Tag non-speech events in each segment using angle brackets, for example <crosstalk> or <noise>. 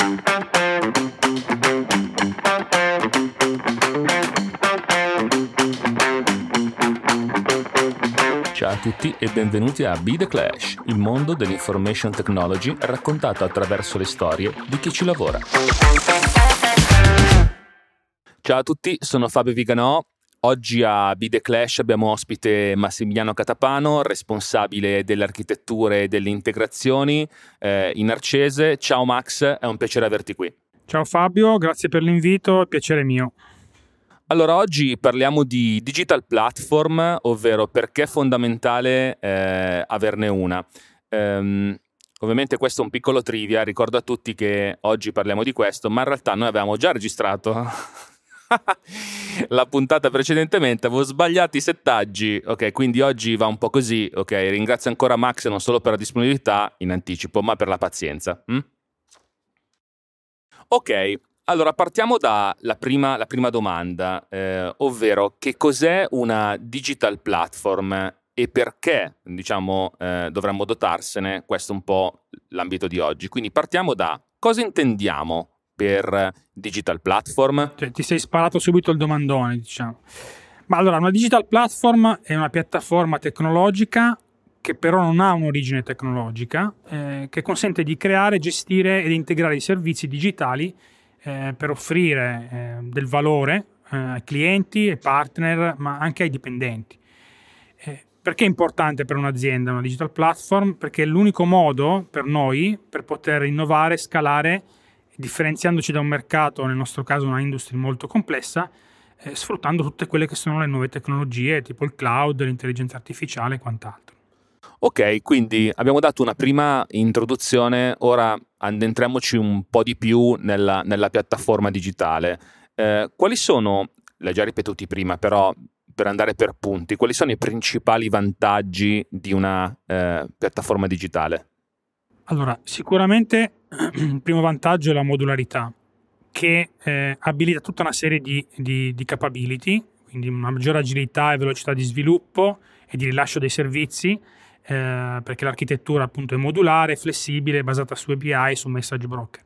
Ciao a tutti e benvenuti a Be The Clash, il mondo dell'information technology raccontato attraverso le storie di chi ci lavora. Ciao a tutti, sono Fabio Viganò. Oggi a Be The Clash abbiamo ospite Massimiliano Catapano, responsabile delle architetture e delle integrazioni eh, in Arcese. Ciao Max, è un piacere averti qui. Ciao Fabio, grazie per l'invito, è piacere mio. Allora, oggi parliamo di digital platform, ovvero perché è fondamentale eh, averne una. Um, ovviamente questo è un piccolo trivia, ricordo a tutti che oggi parliamo di questo, ma in realtà noi avevamo già registrato <laughs> la puntata precedentemente, avevo sbagliato i settaggi, ok, quindi oggi va un po' così, ok, ringrazio ancora Max non solo per la disponibilità in anticipo, ma per la pazienza. Hm? Ok, allora, partiamo dalla prima, prima domanda, eh, ovvero che cos'è una digital platform e perché, diciamo, eh, dovremmo dotarsene, questo è un po' l'ambito di oggi. Quindi partiamo da cosa intendiamo per digital platform? Cioè, ti sei sparato subito il domandone, diciamo. Ma allora, una digital platform è una piattaforma tecnologica che però non ha un'origine tecnologica, eh, che consente di creare, gestire ed integrare i servizi digitali eh, per offrire eh, del valore eh, ai clienti, ai partner, ma anche ai dipendenti. Eh, perché è importante per un'azienda una digital platform? Perché è l'unico modo per noi per poter innovare, scalare, differenziandoci da un mercato, nel nostro caso una industria molto complessa, eh, sfruttando tutte quelle che sono le nuove tecnologie, tipo il cloud, l'intelligenza artificiale e quant'altro. Ok, quindi abbiamo dato una prima introduzione, ora addentriamoci un po' di più nella, nella piattaforma digitale. Eh, quali sono, l'hai già ripetuti prima, però per andare per punti, quali sono i principali vantaggi di una eh, piattaforma digitale? Allora, sicuramente il <clears throat> primo vantaggio è la modularità, che eh, abilita tutta una serie di, di, di capability, quindi una maggiore agilità e velocità di sviluppo e di rilascio dei servizi, eh, perché l'architettura appunto è modulare, flessibile, basata su API e su message broker.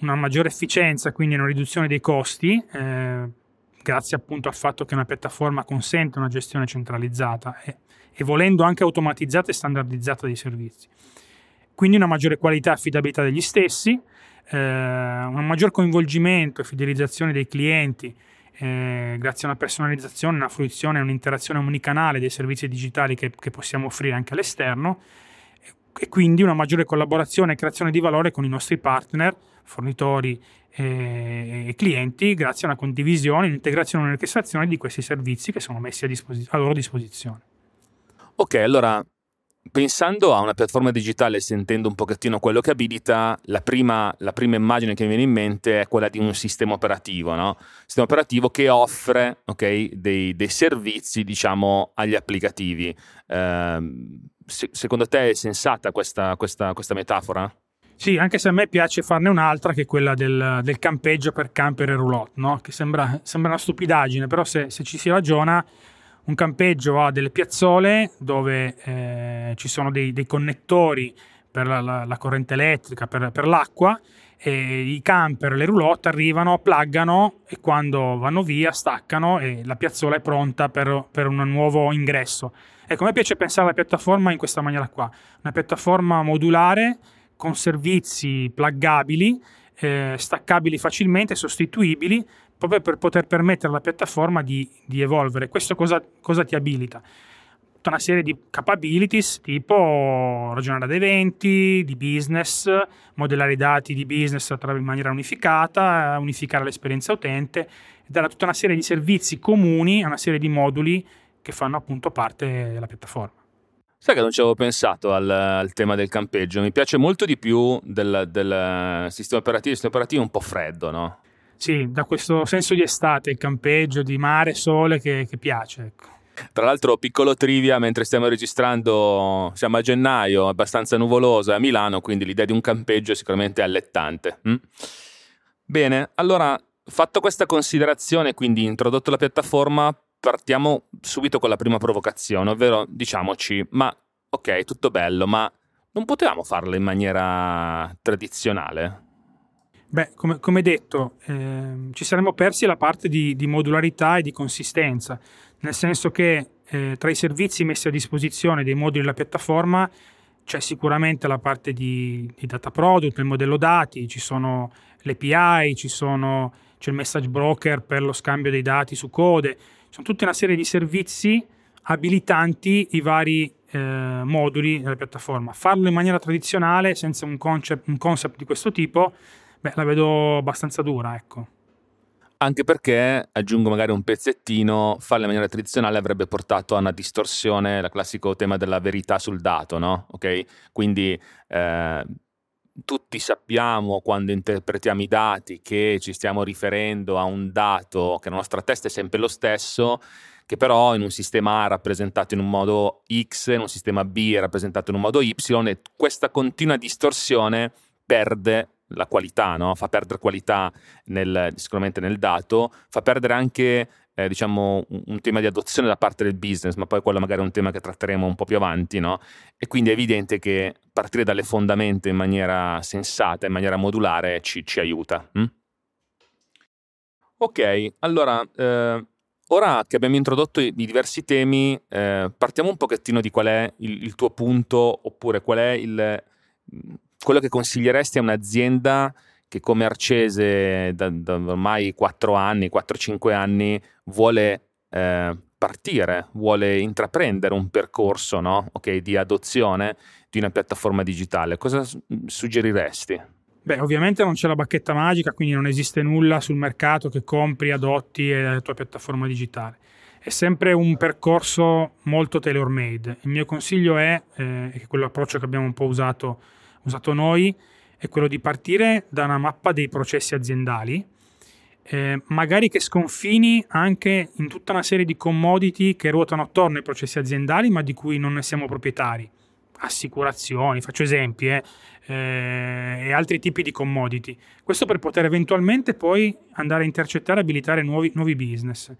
Una maggiore efficienza, quindi una riduzione dei costi, eh, grazie appunto al fatto che una piattaforma consente una gestione centralizzata e, e volendo anche automatizzata e standardizzata dei servizi. Quindi una maggiore qualità e affidabilità degli stessi, eh, un maggior coinvolgimento e fidelizzazione dei clienti eh, grazie a una personalizzazione, una fruizione e un'interazione omnicanale dei servizi digitali che, che possiamo offrire anche all'esterno e quindi una maggiore collaborazione e creazione di valore con i nostri partner, fornitori e, e clienti grazie a una condivisione, un'integrazione e un'orchestrazione di questi servizi che sono messi a, disposi- a loro disposizione. Ok, allora Pensando a una piattaforma digitale, sentendo un pochettino quello che abilita, la prima, la prima, immagine che mi viene in mente è quella di un sistema operativo, no? Sistema operativo che offre okay, dei, dei, servizi, diciamo, agli applicativi. Eh, se, secondo te è sensata questa, questa, questa, metafora? Sì, anche se a me piace farne un'altra che è quella del, del campeggio per camper e roulotte, no? Che sembra, sembra, una stupidaggine, però se, se ci si ragiona un campeggio ha delle piazzole dove eh, ci sono dei, dei, connettori per la, la, la corrente elettrica, per, per, l'acqua, i camper, le roulotte arrivano, pluggano e quando vanno via staccano e la piazzola è pronta per, per un nuovo ingresso. Ecco, a me piace pensare alla piattaforma in questa maniera qua, una piattaforma modulare con servizi pluggabili, eh, staccabili facilmente, sostituibili, proprio per poter permettere alla piattaforma di, di evolvere. Questo cosa, cosa, ti abilita? Tutta una serie di capabilities tipo ragionare ad eventi, di business, modellare i dati di business in maniera unificata, unificare l'esperienza utente, dare tutta una serie di servizi comuni a una serie di moduli che fanno appunto parte della piattaforma. Sai che non ci avevo pensato al, al, tema del campeggio, mi piace molto di più del, del sistema operativo, il sistema operativo è un po' freddo, no? Sì, da questo senso di estate, il campeggio, di mare, sole che, che piace. Ecco. Tra l'altro, piccolo trivia, mentre stiamo registrando, siamo a gennaio, abbastanza nuvoloso, è a Milano, quindi l'idea di un campeggio è sicuramente allettante. Mm? Bene, allora, fatto questa considerazione, quindi introdotto la piattaforma, partiamo subito con la prima provocazione, ovvero diciamoci, ma ok, tutto bello, ma non potevamo farlo in maniera tradizionale? Beh, come, come detto, eh, ci saremmo persi la parte di, di, modularità e di consistenza, nel senso che eh, tra i servizi messi a disposizione dei moduli della piattaforma c'è sicuramente la parte di, di data product, il modello dati, ci sono le API, ci sono, c'è il message broker per lo scambio dei dati su code, sono tutta una serie di servizi abilitanti i vari eh, moduli della piattaforma. Farlo in maniera tradizionale, senza un concept, un concept di questo tipo, beh, la vedo abbastanza dura, ecco. Anche perché, aggiungo magari un pezzettino, farlo in maniera tradizionale avrebbe portato a una distorsione, il classico tema della verità sul dato, no? Ok? Quindi eh, tutti sappiamo quando interpretiamo i dati che ci stiamo riferendo a un dato che nella nostra testa è sempre lo stesso, che però in un sistema A è rappresentato in un modo X, in un sistema B è rappresentato in un modo Y e questa continua distorsione perde la qualità, no? fa perdere qualità nel, sicuramente nel dato, fa perdere anche eh, diciamo, un, tema di adozione da parte del business, ma poi quello magari è un tema che tratteremo un po' più avanti, no? e quindi è evidente che partire dalle fondamenta in maniera sensata, in maniera modulare, ci, ci aiuta. Hm? Ok, allora, eh, ora che abbiamo introdotto i diversi temi, eh, partiamo un pochettino di qual è il, il tuo punto, oppure qual è il quello che consiglieresti a un'azienda che come Arcese da, da ormai 4 anni, 4-5 anni vuole eh, partire, vuole intraprendere un percorso no? okay, di adozione di una piattaforma digitale, cosa suggeriresti? Beh, ovviamente non c'è la bacchetta magica, quindi non esiste nulla sul mercato che compri, adotti la tua piattaforma digitale. È sempre un percorso molto tailor made. Il mio consiglio è, eh, è quell'approccio che abbiamo un po' usato usato noi è quello di partire da una mappa dei processi aziendali, eh, magari che sconfini anche in tutta una serie di commodity che ruotano attorno ai processi aziendali, ma di cui non ne siamo proprietari. Assicurazioni, faccio esempi, eh, eh, e altri tipi di commodity. Questo per poter eventualmente poi andare a intercettare e abilitare nuovi, nuovi business.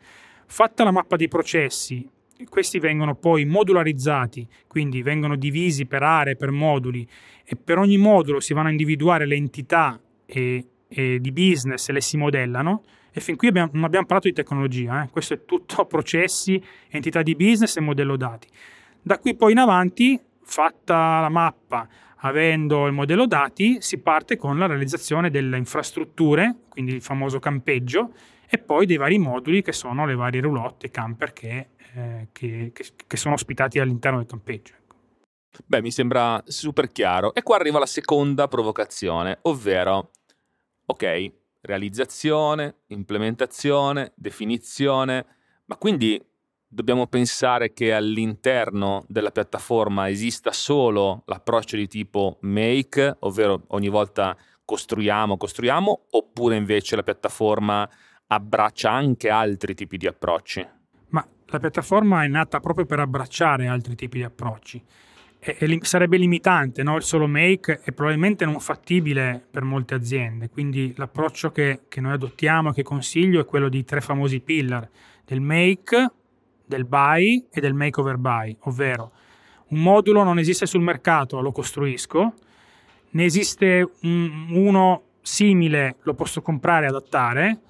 Fatta la mappa dei processi, questi vengono poi modularizzati, quindi vengono divisi per aree, per moduli e per ogni modulo si vanno a individuare le entità e, e di business e le si modellano. E fin qui abbiamo, non abbiamo parlato di tecnologia, eh? questo è tutto <laughs> processi, entità di business e modello dati. Da qui poi in avanti, fatta la mappa, avendo il modello dati, si parte con la realizzazione delle infrastrutture, quindi il famoso campeggio, e poi dei vari moduli che sono le varie roulotte e camper che eh, che, che, che, sono ospitati all'interno del campeggio. Ecco. Beh, mi sembra super chiaro. E qua arriva la seconda provocazione, ovvero, ok, realizzazione, implementazione, definizione, ma quindi dobbiamo pensare che all'interno della piattaforma esista solo l'approccio di tipo make, ovvero ogni volta costruiamo, costruiamo, oppure invece la piattaforma abbraccia anche altri tipi di approcci? la piattaforma è nata proprio per abbracciare altri tipi di approcci. E, e sarebbe limitante, no? il solo make è probabilmente non fattibile per molte aziende, quindi l'approccio che, che noi adottiamo e che consiglio è quello di tre famosi pillar, del make, del buy e del make over buy, ovvero un modulo non esiste sul mercato, lo costruisco, ne esiste un, uno simile, lo posso comprare e adattare,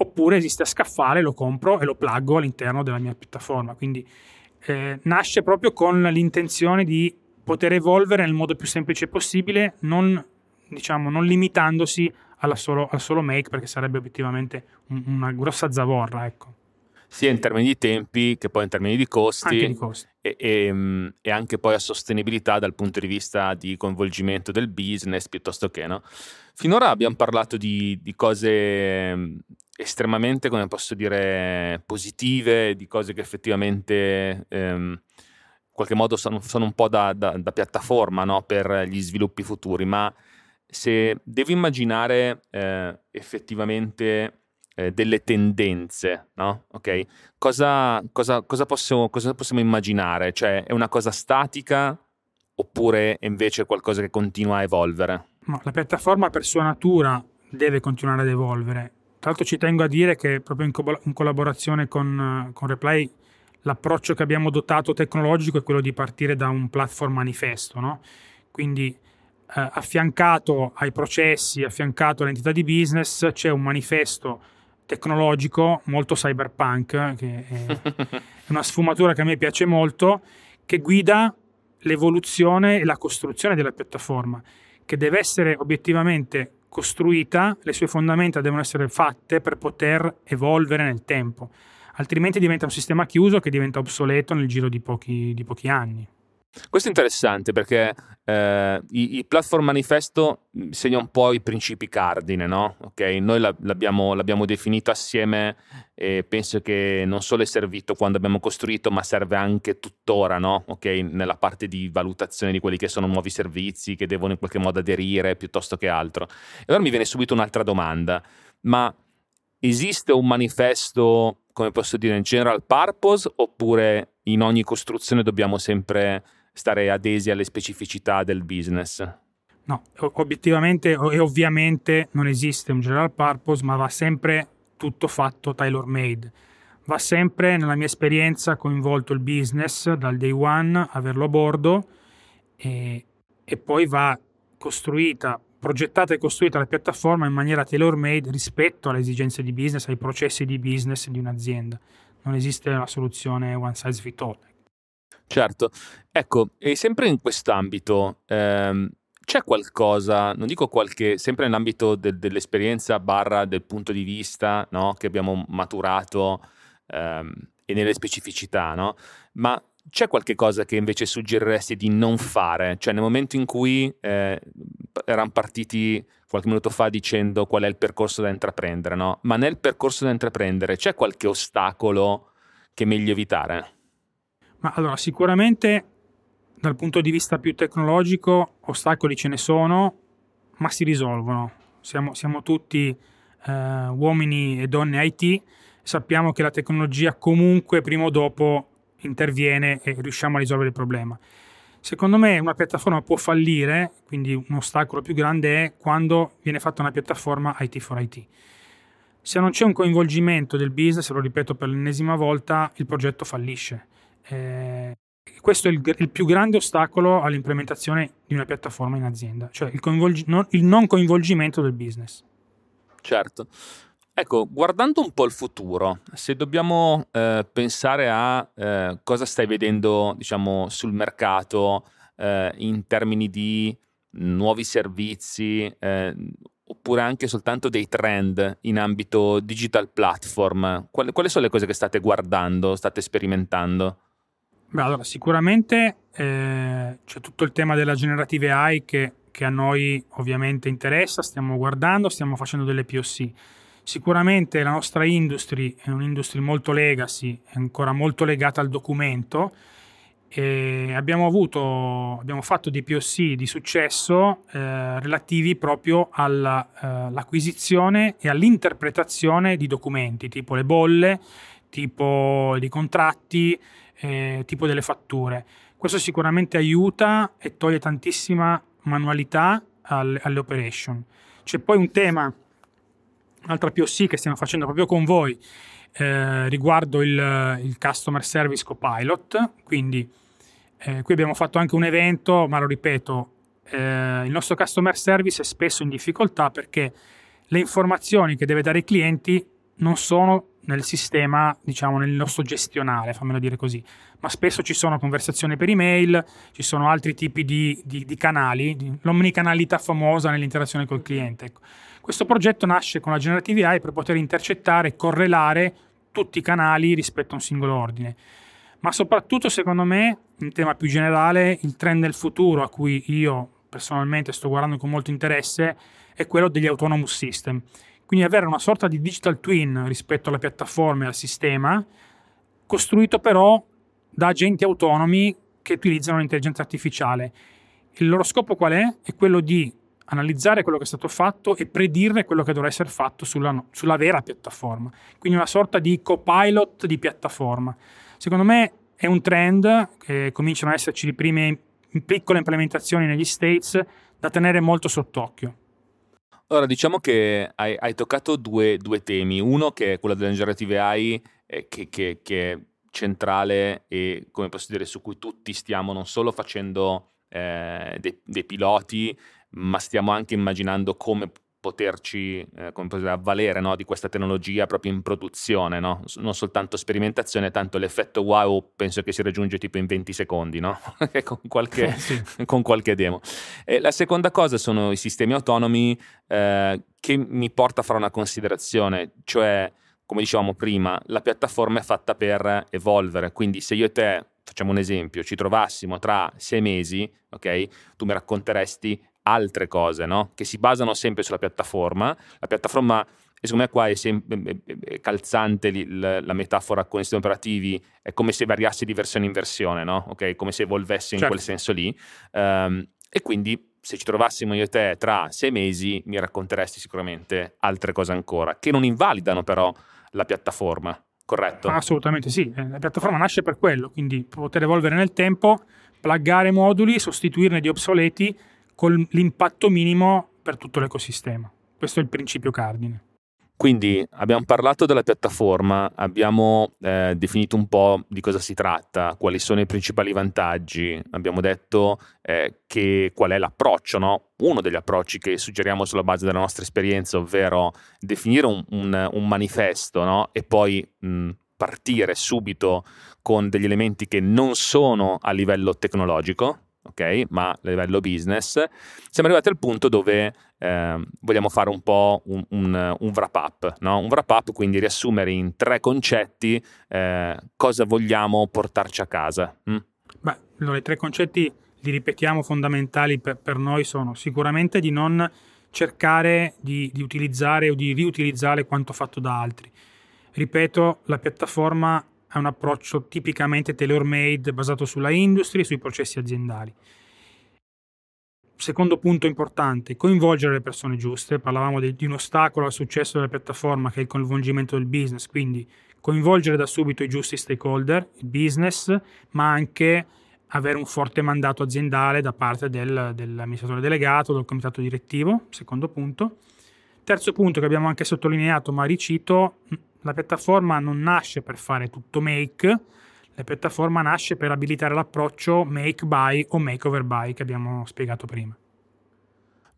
oppure esiste a scaffale, lo compro e lo pluggo all'interno della mia piattaforma. Quindi eh, nasce proprio con l'intenzione di poter evolvere nel modo più semplice possibile, non, diciamo, non limitandosi solo, al solo make, perché sarebbe obiettivamente un, una grossa zavorra. Ecco. Sia in termini di tempi che poi in termini di costi, anche di costi. E, e, mm, e, anche poi a sostenibilità dal punto di vista di coinvolgimento del business piuttosto che no. Finora abbiamo parlato di, di cose mm, estremamente, come posso dire, positive, di cose che effettivamente ehm, in qualche modo sono, sono un po' da, da, da piattaforma no? per gli sviluppi futuri, ma se devo immaginare eh, effettivamente eh, delle tendenze, no? Ok? Cosa, cosa, cosa, posso, cosa possiamo immaginare? Cioè, è una cosa statica oppure invece qualcosa che continua a evolvere? No, la piattaforma per sua natura deve continuare ad evolvere tra l'altro ci tengo a dire che proprio in, co- in collaborazione con, con, Reply l'approccio che abbiamo adottato tecnologico è quello di partire da un platform manifesto, no? quindi eh, affiancato ai processi, affiancato all'entità di business, c'è un manifesto tecnologico molto cyberpunk, che è <laughs> una sfumatura che a me piace molto, che guida l'evoluzione e la costruzione della piattaforma, che deve essere obiettivamente costruita, le sue fondamenta devono essere fatte per poter evolvere nel tempo, altrimenti diventa un sistema chiuso che diventa obsoleto nel giro di pochi, di pochi anni. Questo è interessante perché eh, il platform manifesto segna un po' i principi cardine, no? Okay? Noi l'abbiamo, l'abbiamo, definito assieme e penso che non solo è servito quando abbiamo costruito, ma serve anche tuttora, no? okay? Nella parte di valutazione di quelli che sono nuovi servizi che devono in qualche modo aderire piuttosto che altro. E allora mi viene subito un'altra domanda, ma esiste un manifesto, come posso dire, in general purpose oppure in ogni costruzione dobbiamo sempre stare adesi alle specificità del business. No, obiettivamente e ovviamente non esiste un general purpose, ma va sempre tutto fatto tailor made. Va sempre, nella mia esperienza, coinvolto il business dal day one, averlo a bordo e, e poi va costruita, progettata e costruita la piattaforma in maniera tailor made rispetto alle esigenze di business, ai processi di business di un'azienda. Non esiste una soluzione one size fit all. Certo, ecco, e sempre in quest'ambito ehm, c'è qualcosa, non dico qualche, sempre nell'ambito del, dell'esperienza barra del punto di vista no, che abbiamo maturato ehm, e nelle specificità, no? ma c'è qualche cosa che invece suggeriresti di non fare? Cioè nel momento in cui eh, erano partiti qualche minuto fa dicendo qual è il percorso da intraprendere, no? ma nel percorso da intraprendere c'è qualche ostacolo che è meglio evitare? Ma allora, sicuramente dal punto di vista più tecnologico, ostacoli ce ne sono, ma si risolvono. Siamo, siamo tutti eh, uomini e donne IT, sappiamo che la tecnologia comunque prima o dopo interviene e riusciamo a risolvere il problema. Secondo me una piattaforma può fallire, quindi un ostacolo più grande è quando viene fatta una piattaforma IT for IT. Se non c'è un coinvolgimento del business, lo ripeto per l'ennesima volta, il progetto fallisce. Eh, questo è il, il, più grande ostacolo all'implementazione di una piattaforma in azienda, cioè il, coinvolgi- non, il non coinvolgimento del business. Certo. Ecco, guardando un po' il futuro, se dobbiamo eh, pensare a eh, cosa stai vedendo, diciamo, sul mercato eh, in termini di nuovi servizi, eh, oppure anche soltanto dei trend in ambito digital platform, quali, quali sono le cose che state guardando, state sperimentando? Beh, allora, sicuramente eh, c'è tutto il tema della generative AI che, che, a noi ovviamente interessa, stiamo guardando, stiamo facendo delle POC. Sicuramente la nostra industry è un'industria molto legacy, è ancora molto legata al documento e abbiamo, avuto, abbiamo fatto dei POC di successo eh, relativi proprio all'acquisizione eh, e all'interpretazione di documenti, tipo le bolle, tipo di contratti, eh, tipo delle fatture. Questo sicuramente aiuta e toglie tantissima manualità alle, alle operation. C'è poi un tema, un'altra POC che stiamo facendo proprio con voi eh, riguardo il, il, Customer Service Copilot, quindi eh, qui abbiamo fatto anche un evento, ma lo ripeto, eh, il nostro Customer Service è spesso in difficoltà perché le informazioni che deve dare ai clienti non sono nel sistema, diciamo, nel nostro gestionale, fammelo dire così. Ma spesso ci sono conversazioni per email, ci sono altri tipi di, di, di canali, di, l'omnicanalità famosa nell'interazione col cliente. Ecco. Questo progetto nasce con la Generative AI per poter intercettare e correlare tutti i canali rispetto a un singolo ordine. Ma soprattutto, secondo me, in tema più generale, il trend del futuro a cui io personalmente sto guardando con molto interesse è quello degli autonomous system quindi avere una sorta di digital twin rispetto alla piattaforma e al sistema, costruito però da agenti autonomi che utilizzano l'intelligenza artificiale. Il loro scopo qual è? È quello di analizzare quello che è stato fatto e predire quello che dovrà essere fatto sulla, sulla vera piattaforma. Quindi una sorta di copilot di piattaforma. Secondo me è un trend che cominciano ad esserci le prime piccole implementazioni negli States da tenere molto sott'occhio. Allora, diciamo che hai, hai toccato due, due, temi. Uno che è quello delle generative AI, eh, che, che, che, è centrale e, come posso dire, su cui tutti stiamo non solo facendo eh, dei, dei, piloti, ma stiamo anche immaginando come poterci eh, poter avvalere no, di questa tecnologia proprio in produzione, no? non soltanto sperimentazione, tanto l'effetto wow penso che si raggiunge tipo in 20 secondi, no? <laughs> con, qualche, <laughs> sì. <laughs> con, qualche, demo. E la seconda cosa sono i sistemi autonomi eh, che mi porta a fare una considerazione, cioè come dicevamo prima, la piattaforma è fatta per evolvere, quindi se io e te facciamo un esempio, ci trovassimo tra sei mesi, ok, tu mi racconteresti altre cose, no? Che si basano sempre sulla piattaforma. La piattaforma, secondo me qua è, sempre, è calzante la, la, metafora con i sistemi operativi, è come se variasse di versione in versione, no? Ok, come se evolvesse in certo. quel senso lì. Um, e quindi se ci trovassimo io e te tra sei mesi mi racconteresti sicuramente altre cose ancora, che non invalidano però la piattaforma, corretto? Assolutamente sì, eh, la piattaforma nasce per quello, quindi poter evolvere nel tempo, plaggare moduli, sostituirne di obsoleti con l'impatto minimo per tutto l'ecosistema. Questo è il principio cardine. Quindi abbiamo parlato della piattaforma, abbiamo eh, definito un po' di cosa si tratta, quali sono i principali vantaggi, abbiamo detto eh, che, qual è l'approccio, no? uno degli approcci che suggeriamo sulla base della nostra esperienza, ovvero definire un, un, un manifesto no? e poi mh, partire subito con degli elementi che non sono a livello tecnologico, ok? Ma a livello business, siamo arrivati al punto dove eh, vogliamo fare un po' un, un, un wrap up, no? Un wrap up, quindi riassumere in tre concetti eh, cosa vogliamo portarci a casa. Mm? Beh, allora i tre concetti li ripetiamo fondamentali per, per noi sono sicuramente di non cercare di, di utilizzare o di riutilizzare quanto fatto da altri. Ripeto, la piattaforma è un approccio tipicamente tailor-made basato sulla industria e sui processi aziendali. Secondo punto importante, coinvolgere le persone giuste. Parlavamo di, di un ostacolo al successo della piattaforma che è il coinvolgimento del business, quindi coinvolgere da subito i giusti stakeholder, il business, ma anche avere un forte mandato aziendale da parte del, dell'amministratore delegato, del comitato direttivo, secondo punto. Terzo punto che abbiamo anche sottolineato, ma ricito, la piattaforma non nasce per fare tutto make, la piattaforma nasce per abilitare l'approccio make buy o make over buy che abbiamo spiegato prima.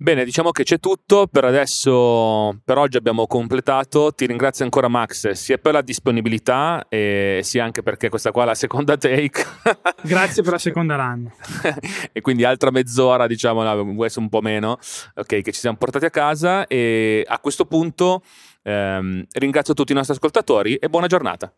Bene, diciamo che c'è tutto, per adesso, per oggi abbiamo completato, ti ringrazio ancora Max sia per la disponibilità e sia anche perché questa qua è la seconda take. <laughs> Grazie per la seconda run. <laughs> e quindi altra mezz'ora, diciamo, no, un po' meno, ok, che ci siamo portati a casa e a questo punto ehm, ringrazio tutti i nostri ascoltatori e buona giornata.